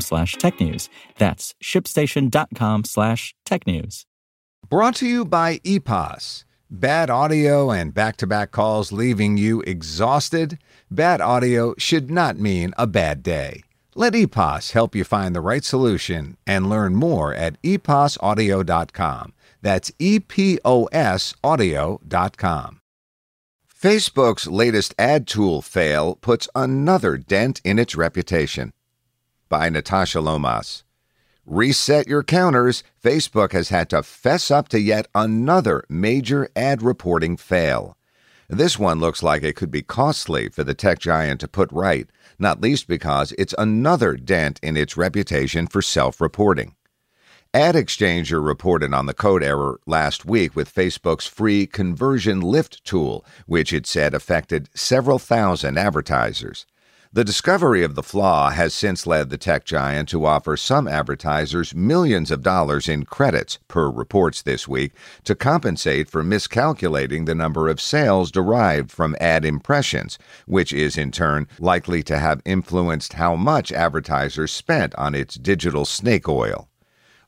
slash tech news. That's shipstation.com slash tech news. Brought to you by EPOS. Bad audio and back to back calls leaving you exhausted? Bad audio should not mean a bad day. Let EPOS help you find the right solution and learn more at eposaudio.com. That's E P O S audio.com. Facebook's latest ad tool fail puts another dent in its reputation. By Natasha Lomas. Reset your counters. Facebook has had to fess up to yet another major ad reporting fail. This one looks like it could be costly for the tech giant to put right, not least because it's another dent in its reputation for self reporting. Ad Exchanger reported on the code error last week with Facebook's free conversion lift tool, which it said affected several thousand advertisers. The discovery of the flaw has since led the tech giant to offer some advertisers millions of dollars in credits, per reports this week, to compensate for miscalculating the number of sales derived from ad impressions, which is in turn likely to have influenced how much advertisers spent on its digital snake oil.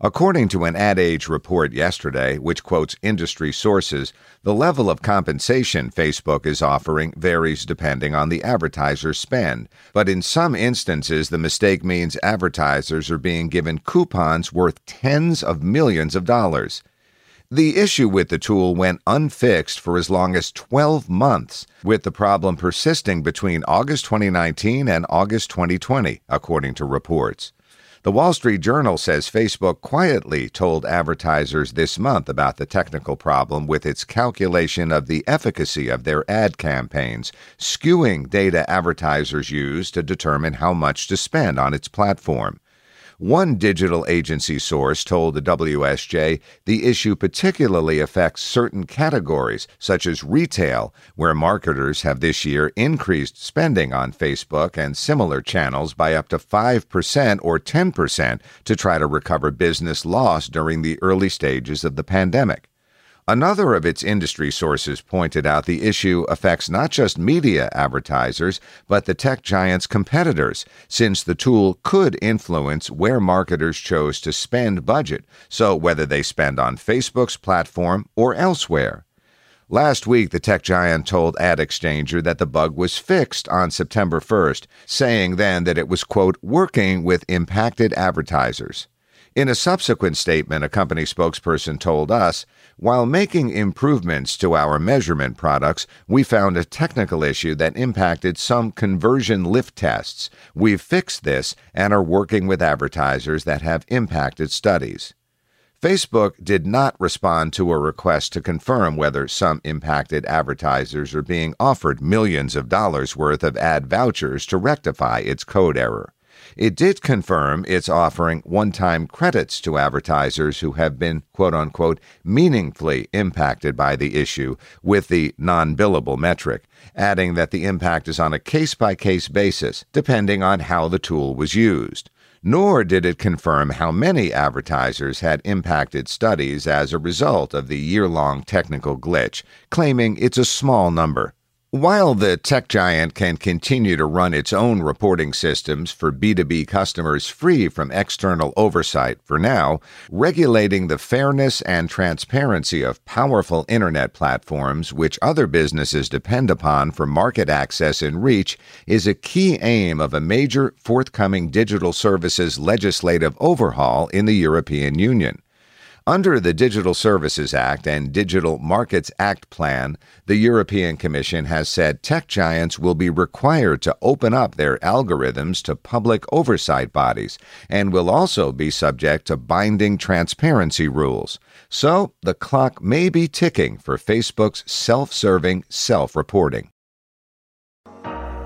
According to an Ad Age report yesterday, which quotes industry sources, the level of compensation Facebook is offering varies depending on the advertiser's spend. But in some instances, the mistake means advertisers are being given coupons worth tens of millions of dollars. The issue with the tool went unfixed for as long as 12 months, with the problem persisting between August 2019 and August 2020, according to reports. The Wall Street Journal says Facebook quietly told advertisers this month about the technical problem with its calculation of the efficacy of their ad campaigns, skewing data advertisers use to determine how much to spend on its platform. One digital agency source told the WSJ the issue particularly affects certain categories, such as retail, where marketers have this year increased spending on Facebook and similar channels by up to 5% or 10% to try to recover business lost during the early stages of the pandemic. Another of its industry sources pointed out the issue affects not just media advertisers, but the tech giant's competitors, since the tool could influence where marketers chose to spend budget, so whether they spend on Facebook's platform or elsewhere. Last week, the tech giant told Ad Exchanger that the bug was fixed on September 1st, saying then that it was, quote, working with impacted advertisers. In a subsequent statement, a company spokesperson told us, while making improvements to our measurement products, we found a technical issue that impacted some conversion lift tests. We've fixed this and are working with advertisers that have impacted studies. Facebook did not respond to a request to confirm whether some impacted advertisers are being offered millions of dollars worth of ad vouchers to rectify its code error. It did confirm it's offering one time credits to advertisers who have been, quote unquote, meaningfully impacted by the issue with the non billable metric, adding that the impact is on a case by case basis, depending on how the tool was used. Nor did it confirm how many advertisers had impacted studies as a result of the year long technical glitch, claiming it's a small number. While the tech giant can continue to run its own reporting systems for B2B customers free from external oversight for now, regulating the fairness and transparency of powerful internet platforms which other businesses depend upon for market access and reach is a key aim of a major forthcoming digital services legislative overhaul in the European Union. Under the Digital Services Act and Digital Markets Act plan, the European Commission has said tech giants will be required to open up their algorithms to public oversight bodies and will also be subject to binding transparency rules. So the clock may be ticking for Facebook's self serving self reporting.